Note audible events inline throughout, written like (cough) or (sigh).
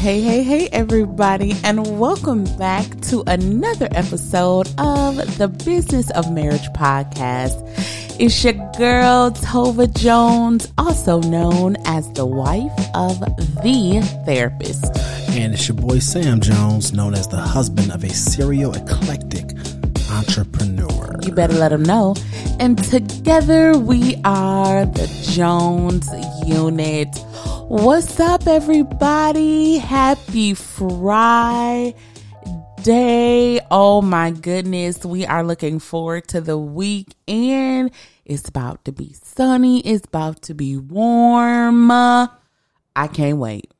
Hey, hey, hey, everybody, and welcome back to another episode of the Business of Marriage podcast. It's your girl, Tova Jones, also known as the wife of the therapist. And it's your boy, Sam Jones, known as the husband of a serial eclectic entrepreneur. You better let them know. And together we are the Jones Unit. What's up, everybody? Happy Friday. Oh my goodness. We are looking forward to the weekend. It's about to be sunny. It's about to be warm. I can't wait.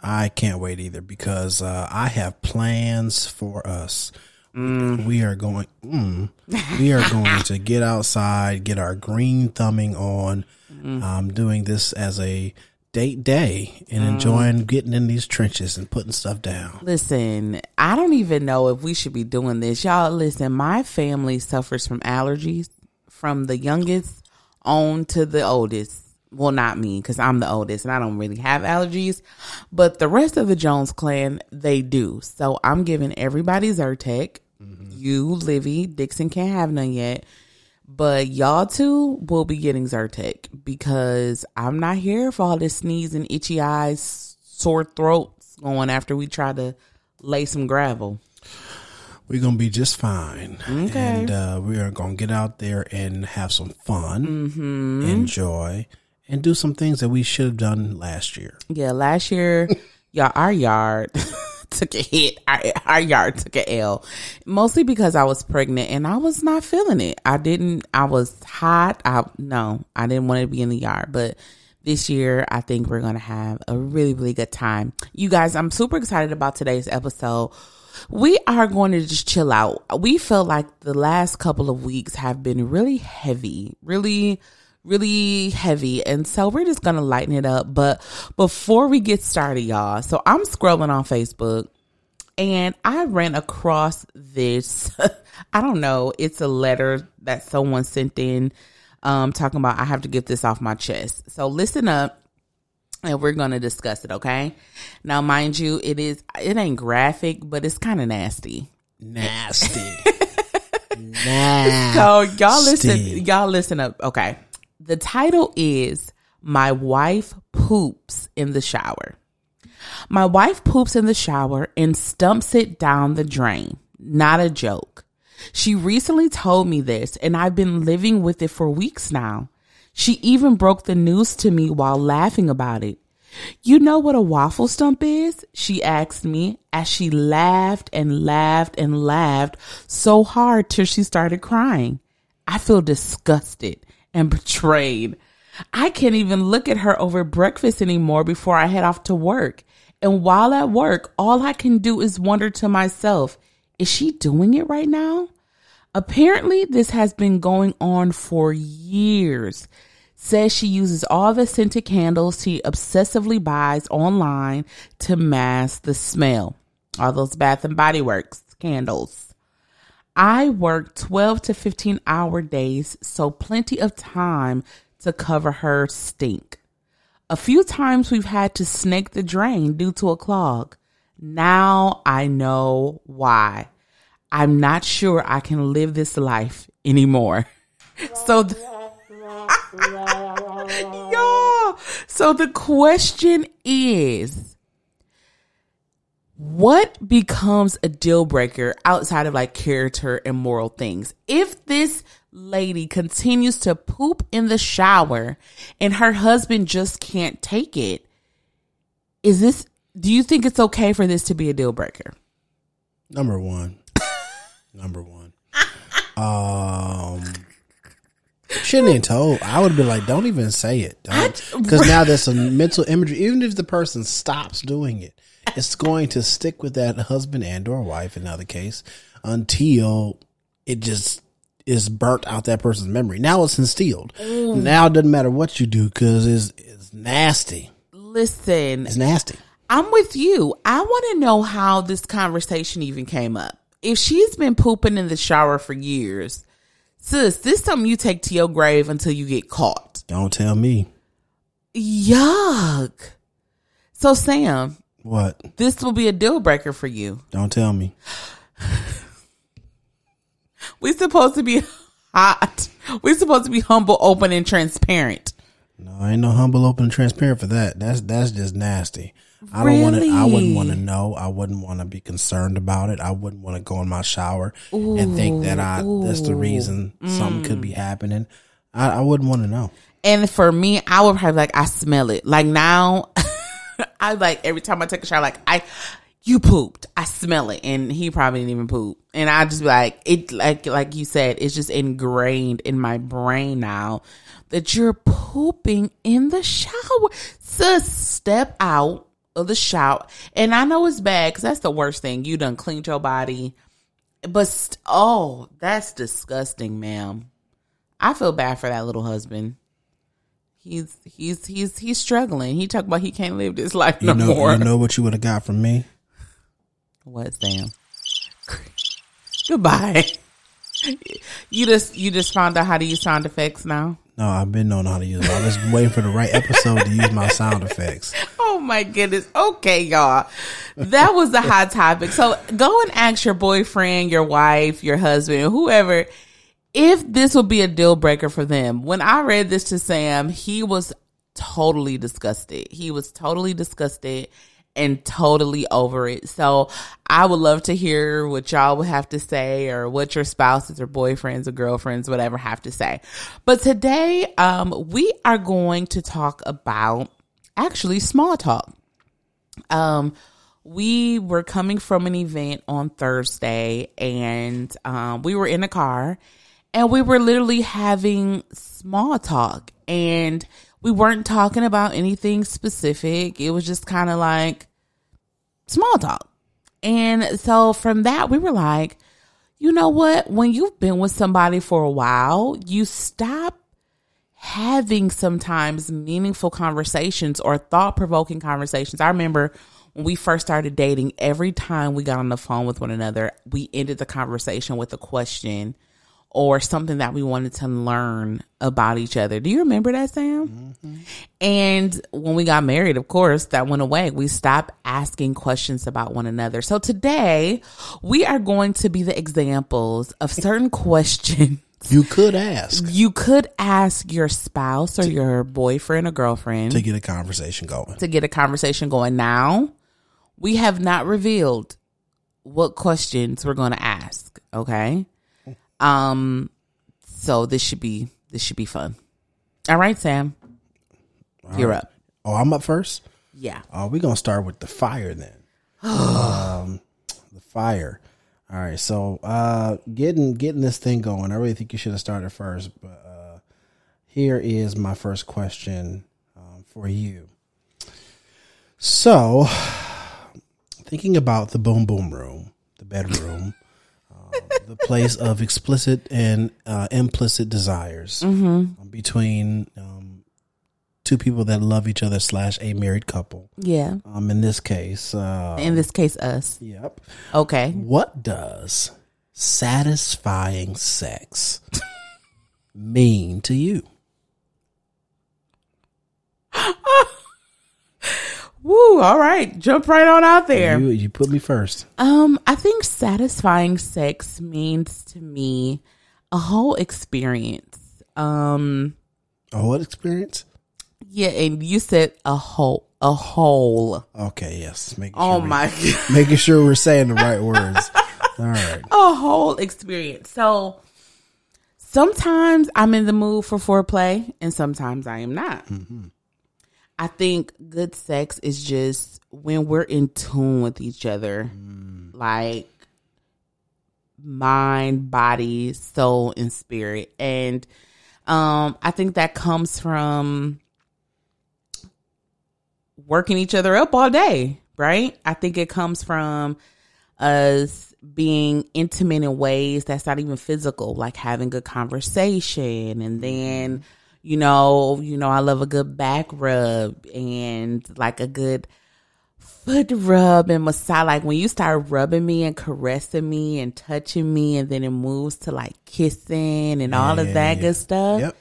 I can't wait either because uh, I have plans for us. Mm. We are going. Mm, we are going to get outside, get our green thumbing on. (laughs) Mm. Um, doing this as a date day and enjoying mm. getting in these trenches and putting stuff down. Listen, I don't even know if we should be doing this. Y'all, listen, my family suffers from allergies from the youngest on to the oldest. Well, not me, because I'm the oldest and I don't really have allergies, but the rest of the Jones clan, they do. So I'm giving everybody Zyrtec. Mm-hmm. You, Livy, Dixon can't have none yet. But y'all two will be getting Zyrtec because I'm not here for all this sneezing, itchy eyes, sore throats going after we try to lay some gravel. We're gonna be just fine, okay. and uh, we are gonna get out there and have some fun, mm-hmm. enjoy, and do some things that we should have done last year. Yeah, last year, (laughs) y'all, our yard. Took a hit. Our, our yard took a L, mostly because I was pregnant and I was not feeling it. I didn't. I was hot. I no, I didn't want to be in the yard, but this year I think we're gonna have a really really good time. You guys, I'm super excited about today's episode. We are going to just chill out. We felt like the last couple of weeks have been really heavy, really really heavy. And so we're just going to lighten it up. But before we get started, y'all, so I'm scrolling on Facebook and I ran across this. (laughs) I don't know. It's a letter that someone sent in um, talking about I have to get this off my chest. So listen up and we're going to discuss it, okay? Now, mind you, it is, it ain't graphic, but it's kind of nasty. Nasty. (laughs) nasty. So y'all listen, y'all listen up. Okay. The title is My Wife Poops in the Shower. My wife poops in the shower and stomps it down the drain. Not a joke. She recently told me this, and I've been living with it for weeks now. She even broke the news to me while laughing about it. You know what a waffle stomp is? She asked me as she laughed and laughed and laughed so hard till she started crying. I feel disgusted and betrayed. I can't even look at her over breakfast anymore before I head off to work. And while at work, all I can do is wonder to myself, is she doing it right now? Apparently, this has been going on for years. Says she uses all the scented candles she obsessively buys online to mask the smell. All those Bath and Body Works candles. I work 12 to 15 hour days, so plenty of time to cover her stink. A few times we've had to snake the drain due to a clog. Now I know why. I'm not sure I can live this life anymore. (laughs) so, th- (laughs) yeah. So the question is, what becomes a deal breaker outside of like character and moral things? If this lady continues to poop in the shower and her husband just can't take it, is this, do you think it's okay for this to be a deal breaker? Number one. (laughs) Number one. Um, shouldn't have told. I would have been like, don't even say it. Because (laughs) now there's some mental imagery. Even if the person stops doing it, it's going to stick with that husband and or wife in another case until it just is burnt out that person's memory. Now it's instilled. Ooh. Now it doesn't matter what you do because it's, it's nasty. Listen, it's nasty. I'm with you. I want to know how this conversation even came up. If she's been pooping in the shower for years, sis, this is something you take to your grave until you get caught. Don't tell me. Yuck. So Sam, What? This will be a deal breaker for you. Don't tell me. (laughs) We supposed to be hot. We supposed to be humble, open, and transparent. No, I ain't no humble, open, and transparent for that. That's that's just nasty. I don't want to. I wouldn't want to know. I wouldn't want to be concerned about it. I wouldn't want to go in my shower and think that I that's the reason something could be Mm. happening. I, I wouldn't want to know. And for me, I would probably like, I smell it. Like now, (laughs) I like every time I take a shower, like I, you pooped. I smell it, and he probably didn't even poop. And I just be like, it like like you said, it's just ingrained in my brain now that you're pooping in the shower. So step out of the shower, and I know it's bad because that's the worst thing. You done cleaned your body, but st- oh, that's disgusting, ma'am. I feel bad for that little husband. He's he's he's he's struggling. He talked about he can't live this life You no know. more. You know what you would have got from me. What, Sam? Goodbye. You just you just found out how to use sound effects now. No, I've been knowing how to use it. I was waiting for the right episode to use my sound effects. (laughs) Oh my goodness. Okay, y'all. That was the hot topic. So go and ask your boyfriend, your wife, your husband, whoever, if this would be a deal breaker for them. When I read this to Sam, he was totally disgusted. He was totally disgusted and totally over it. So I would love to hear what y'all would have to say or what your spouses or boyfriends or girlfriends, whatever, have to say. But today, um, we are going to talk about actually small talk. Um, we were coming from an event on Thursday and um, we were in a car and we were literally having small talk and we weren't talking about anything specific. It was just kind of like small talk. And so from that, we were like, you know what? When you've been with somebody for a while, you stop having sometimes meaningful conversations or thought provoking conversations. I remember when we first started dating, every time we got on the phone with one another, we ended the conversation with a question or something that we wanted to learn about each other. Do you remember that, Sam? Mm-hmm. And when we got married, of course, that went away. We stopped asking questions about one another. So today, we are going to be the examples of certain (laughs) questions You could ask you could ask your spouse or your boyfriend or girlfriend to to, get a conversation going. To get a conversation going. Now, we have not revealed what questions we're going to ask. Okay. Um. So this should be this should be fun. All right, Sam. You're up. Oh, I'm up first. Yeah. Oh, we're gonna start with the fire then. (sighs) um, the fire. All right, so uh, getting getting this thing going. I really think you should have started first, but uh, here is my first question um, for you. So, (sighs) thinking about the boom boom room, the bedroom, uh, the place of explicit and uh, implicit desires between um, two people that love each other slash a married couple. Yeah. Um, in this case, uh, In this case, us. yep. Okay. What does satisfying sex mean to you? (laughs) Woo. All right. Jump right on out there. You you put me first. Um, I think satisfying sex means to me a whole experience. Um, A whole experience? yeah, and you said a whole, a whole. Okay, yes. Making Oh sure my god, (laughs) making sure we're saying the right words. All right. a whole experience. So sometimes I'm in the mood for foreplay, and sometimes I am not. I think good sex is just when we're in tune with each other, like mind, body, soul, and spirit. And um, I think that comes from working each other up all day, right? I think it comes from us being intimate in ways that's not even physical, like having good conversation and then you know, you know, I love a good back rub and like a good foot rub and massage. Like when you start rubbing me and caressing me and touching me, and then it moves to like kissing and all of that yeah. good stuff. Yep.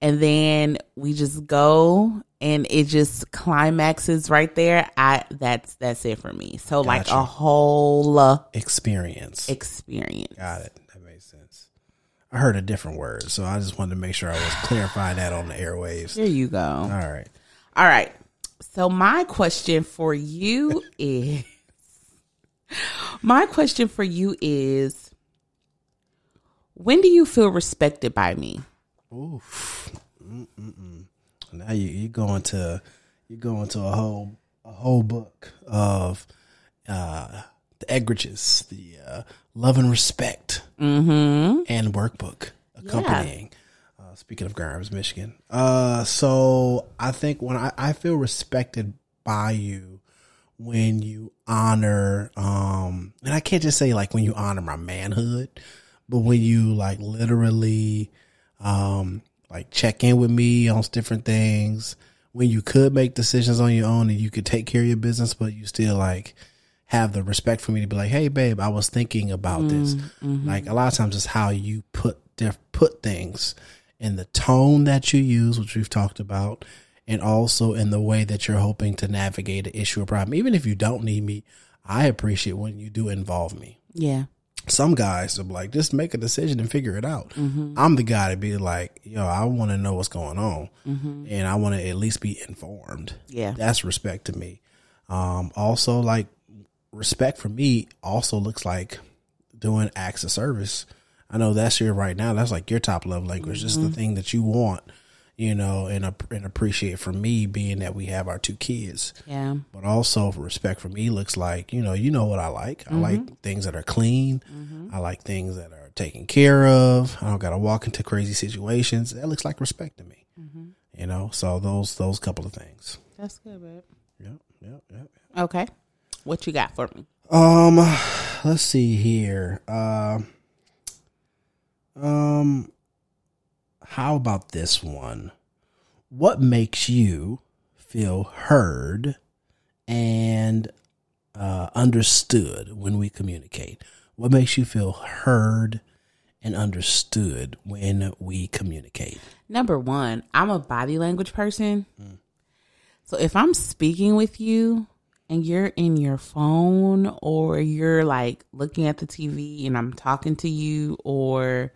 And then we just go and it just climaxes right there, I that's that's it for me. So like a whole uh, Experience. experience. Got it. That makes sense. I heard a different word, so I just wanted to make sure I was clarifying that on the airwaves. There you go. All right. All right. So my question for you (laughs) is my question for you is when do you feel respected by me? Oof. Mm-mm-mm. Now you you going to you're going to a whole a whole book of uh, the egregious, the uh, love and respect, Mm-hmm. and workbook accompanying. Uh, speaking of Grimes, Michigan. Uh, so I think when I, I feel respected by you when you honor, um, and I can't just say like when you honor my manhood, but when you like literally, um, like check in with me on different things, when you could make decisions on your own and you could take care of your business, but you still like have the respect for me to be like, hey, babe, I was thinking about mm, this. Mm-hmm. Like a lot of times, it's how you put diff- put things in the tone that you use, which we've talked about, and also in the way that you're hoping to navigate an issue or problem. Even if you don't need me, I appreciate when you do involve me Yeah. some guys are like, just make a decision and figure it out. Mm-hmm. I'm the guy to be like, yo, I want to know what's going on, mm-hmm. and I want to at least be informed. Yeah. That's respect to me. Um, also, like respect for me also looks like doing acts of service. I know that's your right now. That's like your top love language. Just the mm-hmm. thing that you want, you know, and and appreciate for me being that we have our two kids Yeah. but also respect for me looks like you know you know what i like i like mm-hmm. things that are clean mm-hmm. i like things that are taken care of i don't gotta walk into crazy situations that looks like respect to me you know so those those couple of things That's good, babe. yep yep yep Okay. What you got for me? um let's see here um um how about this one what makes you feel heard and uh, understood when we communicate? What makes you feel heard and understood when we communicate? Number one, I'm a body language person. So if I'm speaking with you and you're in your phone or you're like looking at the TV and I'm talking to you or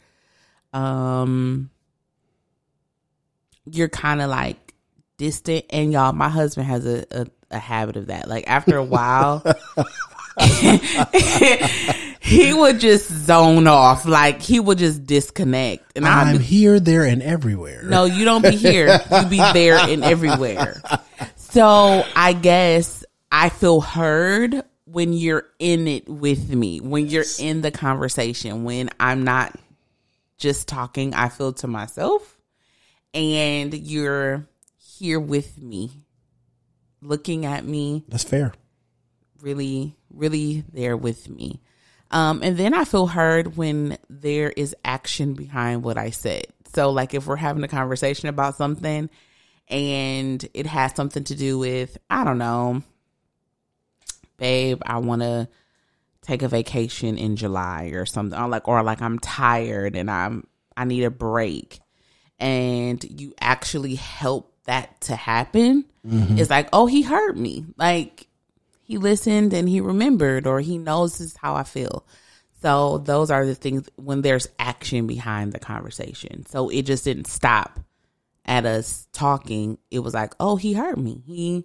um you're kind of like distant and y'all my husband has a, a, a habit of that. Like after a while (laughs) he would just zone off. Like he would just disconnect. And I'm be here, there, and everywhere. no, you don't be here. You be there and everywhere. (laughs) So I guess I feel heard when you're in it with me, when you're in the conversation, when I'm not just talking, I feel to myself and you're here with me, looking at me, That's fair. really, really there with me. Um, and then I feel heard when there is action behind what I said. So, like, if we're having a conversation about something and it has something to do with, I don't know, babe, I want to take a vacation in July or something, or like, or like I'm tired and I'm, I need a break. And you actually help that to happen. Mm-hmm. It's like, oh, he heard me. Like, he listened and he remembered or he knows this is how I feel. So those are the things when there's action behind the conversation. So it just didn't stop at us talking. It was like, oh, he heard me. He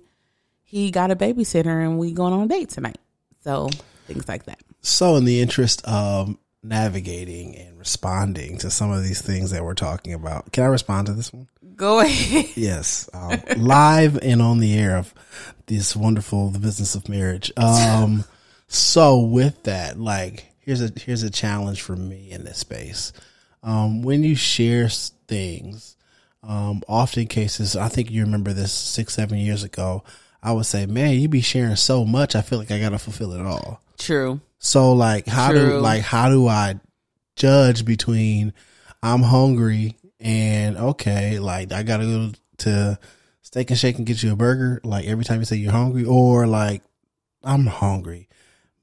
he got a babysitter and we going on a date tonight. So things like that. So, in the interest of navigating and responding to some of these things that we're talking about, can I respond to this one? Go ahead. (laughs) Yes, um, live and on the air of this wonderful the business of marriage. Um, so with that, like here's a here's a challenge for me in this space. Um, when you share things, um, often cases, I think you remember this six seven years ago. I would say, man, you be sharing so much. I feel like I gotta fulfill it all. True. So like how do like how do I judge between I'm hungry and okay, like I gotta go to Steak and Shake and get you a burger, like every time you say you're hungry, or like I'm hungry,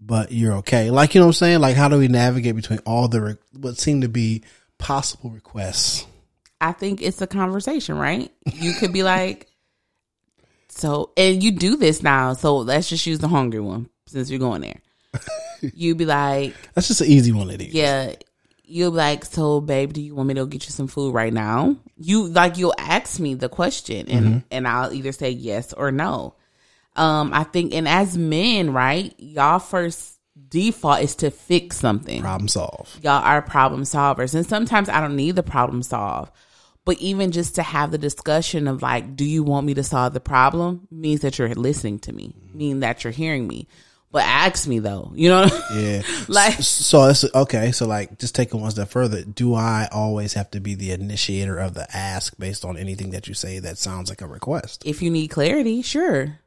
but you're okay. Like you know what I'm saying? Like how do we navigate between all the re- what seem to be possible requests? I think it's a conversation, right? You could be like, so, and you do this now. So let's just use the hungry one since you're going there. (laughs) you be like, That's just an easy one to do. yeah. You'll be like, so babe, do you want me to go get you some food right now? You like you'll ask me the question and and I'll either say yes or no. Um, I think and as men, right, y'all first default is to fix something Problem solve. y'all are problem solvers and sometimes i don't need the problem solve but even just to have the discussion of like do you want me to solve the problem means that you're listening to me mm-hmm. mean that you're hearing me but ask me though you know Yeah. (laughs) like So it's okay. So like, just take it one step further. Do I always have to be the initiator of the ask based on anything that you say that sounds like a request? if you need clarity sure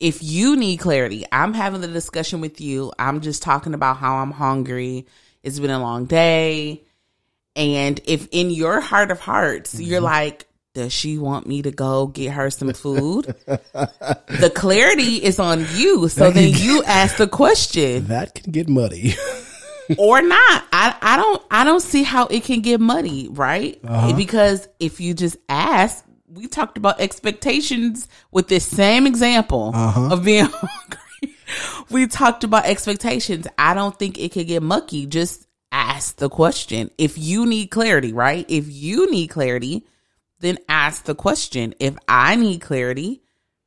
if you need clarity i'm having the discussion with you i'm just talking about how i'm hungry it's been a long day and if in your heart of hearts you're mm-hmm. like does she want me to go get her some (laughs) food the clarity is on you so then you ask the question That can get muddy. (laughs) or not. I, I don't I don't see how it can get muddy, right? Uh-huh. Because if you just ask, we talked about expectations with this same example uh-huh. of being (laughs) hungry. we talked about expectations. I don't think it could get mucky. Just ask the question. If you need clarity, right? If you need clarity, then ask the question. If I need clarity,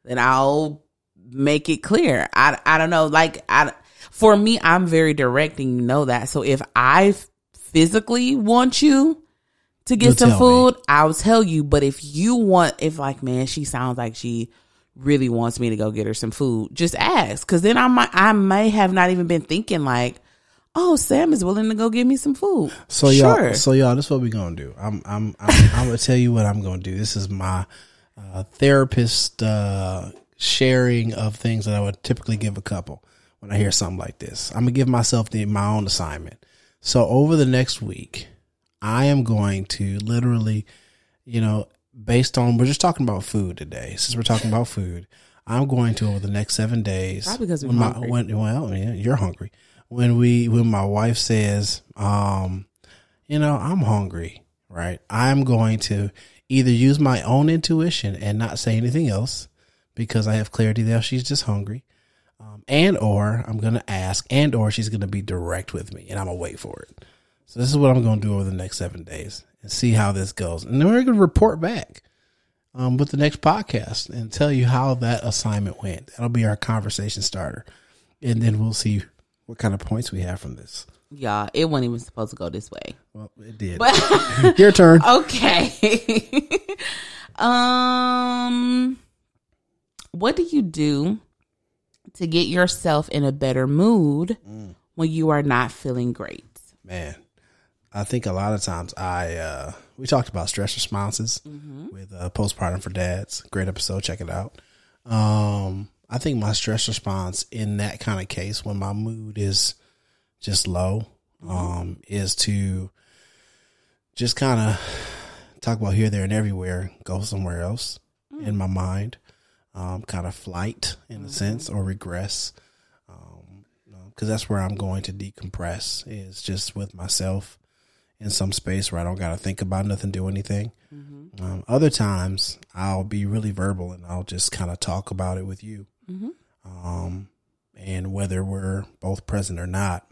then I'll make it clear. I, I don't know. Like, I, for me, I'm very direct and you know that. So if I physically want you to get You'll some food, I'll tell you. But if you want, if like, man, she sounds like she really wants me to go get her some food, just ask. Cause then I might, I may have not even been thinking like, oh, Sam is willing to go get me some food. So sure. y'all, so y'all, this is what we're gonna do. I'm, I'm, I'm, I'm gonna (laughs) tell you what I'm gonna do. This is my uh, therapist uh, sharing of things that I would typically give a couple when I hear something like this. I'm gonna give myself the my own assignment. So over the next week, I am going to literally, you know, based on we're just talking about food today. Since we're talking about food, I'm going to over the next seven days. Probably 'cause we're my, hungry. when well, yeah, you're hungry. When we when my wife says, um, you know, I'm hungry, right? I'm going to either use my own intuition and not say anything else because I have clarity that she's just hungry. Um, and or I'm gonna ask, and or she's gonna be direct with me, and I'm gonna wait for it. So this is what I'm gonna do over the next seven days and see how this goes, and then we're gonna report back um, with the next podcast and tell you how that assignment went. That'll be our conversation starter, and then we'll see what kind of points we have from this. Y'all, it wasn't even supposed to go this way. Well, it did. But (laughs) Your turn. okay. (laughs) um what do you do to get yourself in a better mood when you are not feeling great? Man, I think a lot of times I uh we talked about stress responses with uh, postpartum for dads. Great episode, check it out. Um, I think my stress response in that kind of case when my mood is just low, um, is to just kind of talk about here, there, and everywhere, go somewhere else in my mind, um, kind of flight in a sense or regress because that's where I'm going to decompress is just with myself in some space where I don't got to think about nothing, do anything. Um, other times I'll be really verbal and I'll just kind of talk about it with you. Um, and whether we're both present or not,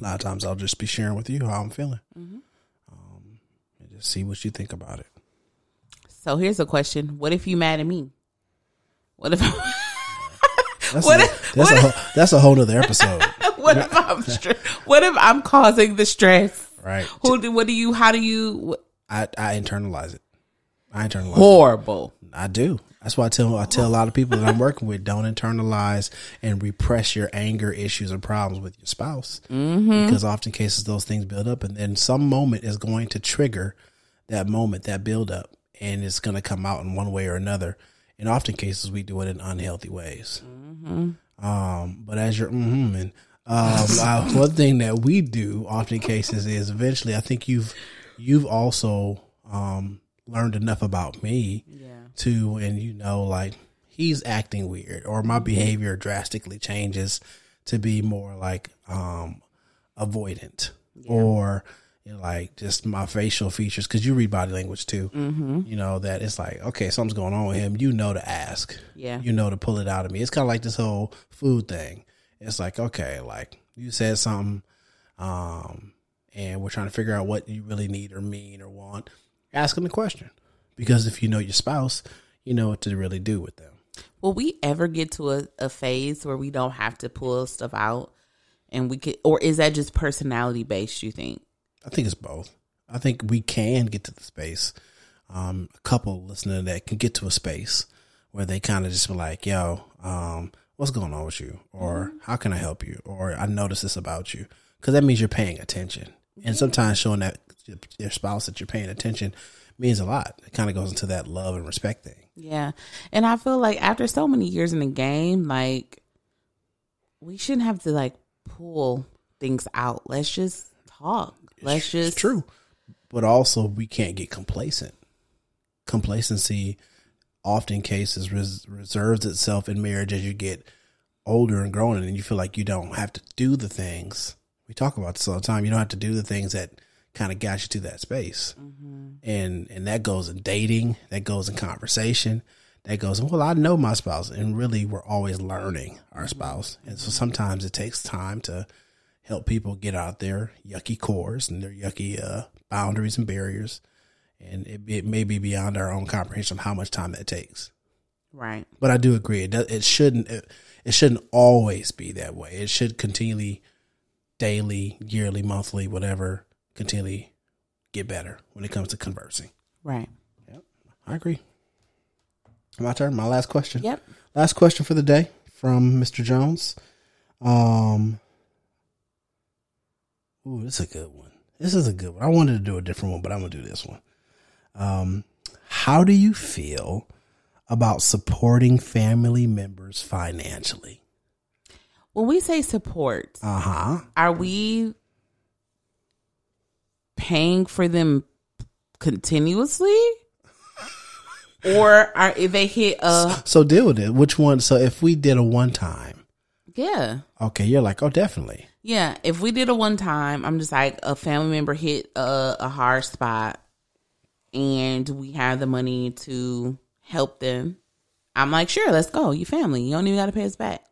a lot of times I'll just be sharing with you how I'm feeling. Um, and just see what you think about it. So here's a question. What if you mad at me? What if (laughs) That's, What a, if- that's, what a, whole, that's a whole nother episode, (laughs) what if I'm (laughs) stre- what if I'm causing the stress? right? Who do what do you how do you I, I internalize it. I internalize it. I do. That's why I tell I tell a lot of people that I'm (laughs) working with don't internalize and repress your anger issues or problems with your spouse because often cases those things build up and then some moment is going to trigger that moment that build up and it's going to come out in one way or another. In often cases we do it in unhealthy ways. Um, but as you're mm and um, (laughs) uh, one thing that we do often cases is eventually I think you've you've also um, learned enough about me Yeah. to and you know like he's acting weird or my behavior drastically changes to be more like um avoidant or you know, like just my facial features because you read body language too. Mm-hmm. You know that it's like okay, something's going on with him. You know to ask. Yeah. You know to pull it out of me. It's kind of like this whole food thing. It's like okay, like you said something, um, and we're trying to figure out what you really need or mean or want. Ask them the question because if you know your spouse, you know what to really do with them. Will we ever get to a, a phase where we don't have to pull stuff out and we could, or is that just personality based, you think? I think it's both. I think we can get to the space. Um, a couple listening to that can get to a space where they kind of just be like, yo, um, what's going on with you? Or mm-hmm. how can I help you? Or I notice this about you. Cause that means you're paying attention. And sometimes showing that your spouse that you're paying attention means a lot. It kind of goes into that love and respect thing. Yeah. And I feel like after so many years in the game, like we shouldn't have to like pull things out. Let's just talk. Let's just it's true. But also we can't get complacent. Complacency often cases res- reserves itself in marriage as you get older and growing and you feel like you don't have to do the things. We talk about this all the time. You don't have to do the things that kind of got you to that space. Mm-hmm. And and that goes in dating, that goes in conversation, that goes in, well, I know my spouse. And really we're always learning our spouse. And so sometimes it takes time to help people get out their yucky cores and their yucky uh, boundaries and barriers. And it, it may be beyond our own comprehension of how much time that takes. Right. But I do agree. It, does, it shouldn't. It, it shouldn't always be that way. It should continually, daily, yearly, monthly, whatever, continually get better when it comes to conversing. Right. Yep. I agree. My turn. My last question. Yep. Last question for the day from Mr. Jones. Um. Ooh, this is a good one. This is a good one. I wanted to do a different one, but I'm gonna do this one. Um, how do you feel about supporting family members financially? When we say support, uh huh, are we paying for them continuously? or are if they hit a so deal with it. Which one? So if we did a one time yeah. Okay you're like oh definitely. Yeah if we did a one time i'm just like a family member hit a, a hard spot and we have the money to help them i'm like sure let's go. You family. You don't even got to pay us back.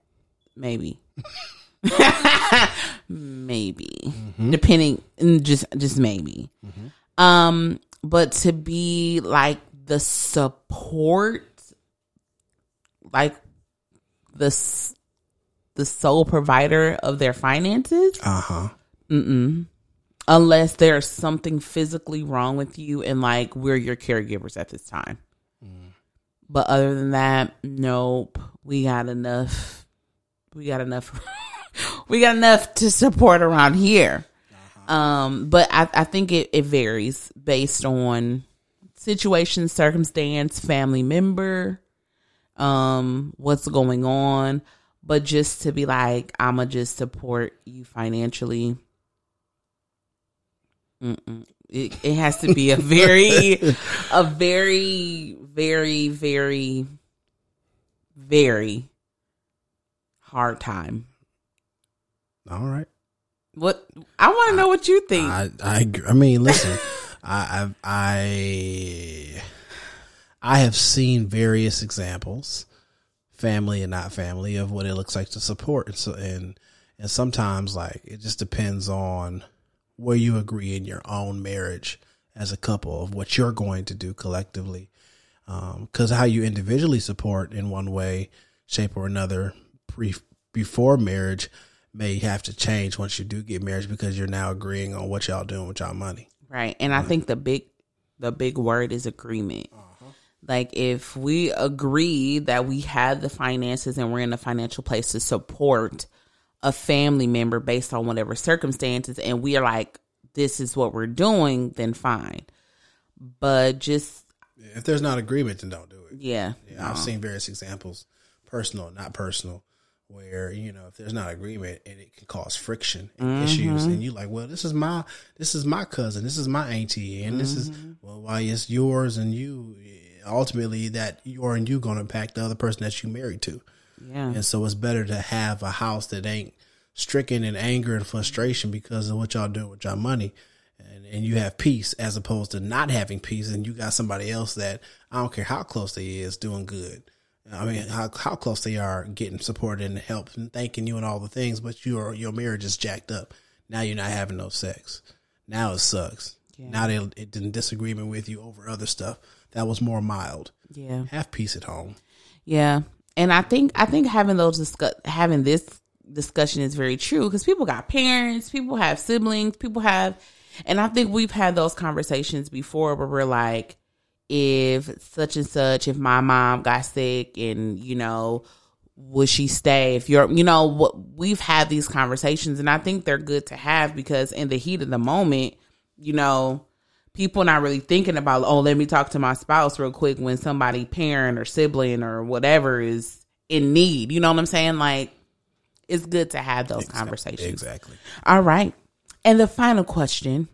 Maybe (laughs) (laughs) maybe mm-hmm. depending just just maybe mm-hmm. um but to be like the support like the the sole provider of their finances uh-huh Mm-mm. unless there's something physically wrong with you and like we're your caregivers at this time mm. but other than that nope we got enough we got enough (laughs) we got enough to support around here. Uh-huh. Um, but I, I think it, it varies based on situation, circumstance, family member, um, what's going on. But just to be like, I'ma just support you financially. Mm-mm. It, it has to be a (laughs) very, a very, very, very, very hard time all right. What I want to know what you think. I I, I mean, listen, (laughs) I, I I have seen various examples, family and not family, of what it looks like to support. And so and and sometimes like it just depends on where you agree in your own marriage as a couple of what you're going to do collectively. Because um, how you individually support in one way, shape, or another pre- before marriage may have to change once you do get married because you're now agreeing on what y'all doing with y'all money. Right. And I think the big the big word is agreement. Uh-huh. Like if we agree that we have the finances and we're in a financial place to support a family member based on whatever circumstances and we are like this is what we're doing, then fine. But just if there's not agreement then don't do it. Yeah. yeah no. I've seen various examples, personal, not personal, where you know if there's not agreement and it can cause friction and mm-hmm. issues and you're like well this is my this is my cousin this is my auntie and mm-hmm. this is mm-hmm. well why it's yours and you ultimately that your and you gonna impact the other person that you married to yeah and so it's better to have a house that ain't stricken in anger and frustration because of what y'all doing with y'all money and, and you have peace as opposed to not having peace and you got somebody else that I don't care how close they is doing good. I mean, how how close they are getting support and help and thanking you and all the things, but your your marriage is jacked up. Now you're not having no sex. Now it sucks. Yeah. Now they it in disagreement with you over other stuff that was more mild. Yeah, have peace at home. Yeah, and I think I think having those discuss having this discussion is very true because people got parents, people have siblings, people have, and I think we've had those conversations before where we're like, if such and such, if my mom got sick and, you know, would she stay? If you're you know what we've had these conversations and i think they're good to have because in the heat of the moment you know people not really thinking about oh let me talk to my spouse real quick when somebody parent or sibling or whatever is in need. You know what i'm saying? Like it's good to have those exactly. conversations. exactly. All right. And the final question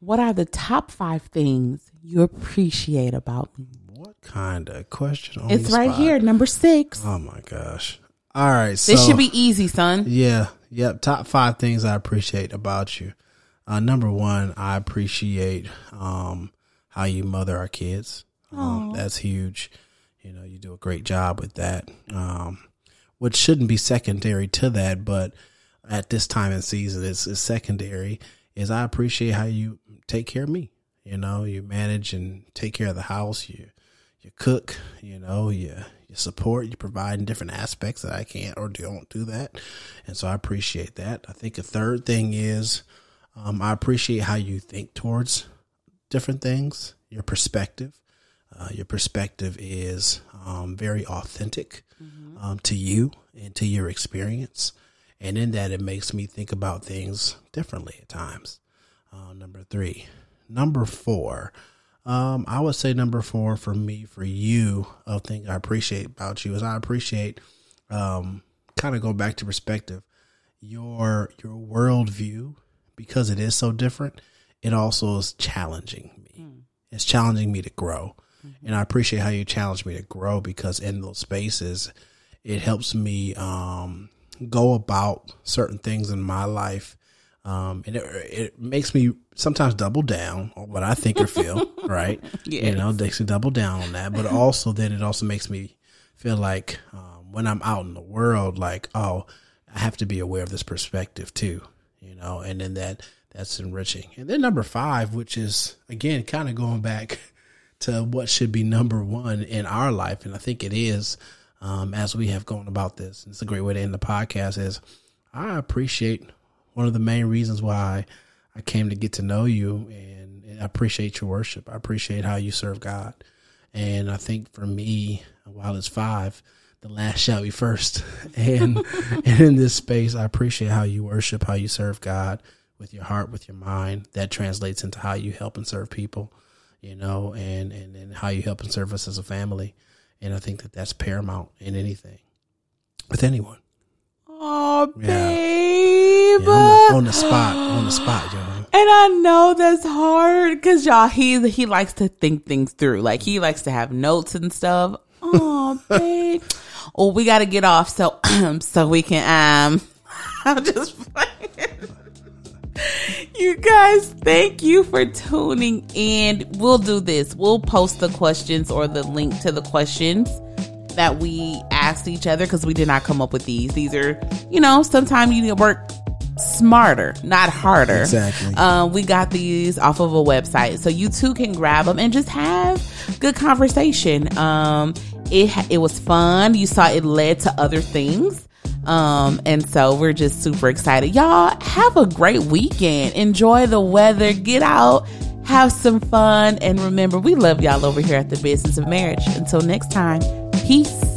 what are the top five things you appreciate about me? What kind of question? it's right spot? here, number six. Oh my gosh! All right, so, this should be easy, son. Yeah, yep. Top five things I appreciate about you. Uh, number one, I appreciate um, how you mother our kids. Um, that's huge. You know, you do a great job with that. Um, which shouldn't be secondary to that, but at this time in season, it's, it's secondary. Is I appreciate how you take care of me. You know, you manage and take care of the house. You you cook. You know, you you support. You provide in different aspects that I can't or don't do that, and so I appreciate that. I think a third thing is um, I appreciate how you think towards different things. Your perspective. Uh, your perspective is um, very authentic mm-hmm. um, to you and to your experience. And in that, it makes me think about things differently at times. Uh, number three. Number four. Um, I would say number four for me, for you, of thing I appreciate about you is I appreciate, um, kind of go back to perspective, your your worldview because it is so different. It also is challenging me. Mm. It's challenging me to grow, mm-hmm. and I appreciate how you challenge me to grow because in those spaces, it helps me um, go about certain things in my life um, and it, it makes me sometimes double down on what I think or feel, (laughs) right? Yes. You know, makes me double down on that. But also, then it also makes me feel like um, when I'm out in the world, like, oh, I have to be aware of this perspective too, you know, and then that that's enriching. And then number five, which is again kind of going back (laughs) to what should be number one in our life, and I think it is um, as we have gone about this. It's a great way to end the podcast. Is I appreciate one of the main reasons why I came to get to know you and, I appreciate your worship. I appreciate how you serve God. And I think for me, while it's five, the last shall be first. (laughs) And, (laughs) and in this space, I appreciate how you worship, how you serve God with your heart, with your mind. That translates into how you help and serve people, you know, and, and, and how you help and serve us as a family. And I think that that's paramount in anything with anyone. Oh, yeah. babe. Yeah, on, the, on, the, spot, on the spot, yo. And I know that's hard because y'all, he he likes to think things through. Like he likes to have notes and stuff. Oh, (laughs) babe. oh, we got to get off so (clears throat) so we can um. (laughs) I'm just playing. You guys, thank you for tuning in. We'll do this. We'll post the questions or the link to the questions that we asked each other because we did not come up with these. These are, you know, sometimes you need to work smarter, not harder. Exactly. Um, we got these off of a website, so you too can grab them and just have good conversation. Um, it it was fun. You saw it led to other things. Um, and so we're just super excited. Y'all have a great weekend. Enjoy the weather. Get out, have some fun, and remember, we love y'all over here at the Business of Marriage. Until next time. Peace.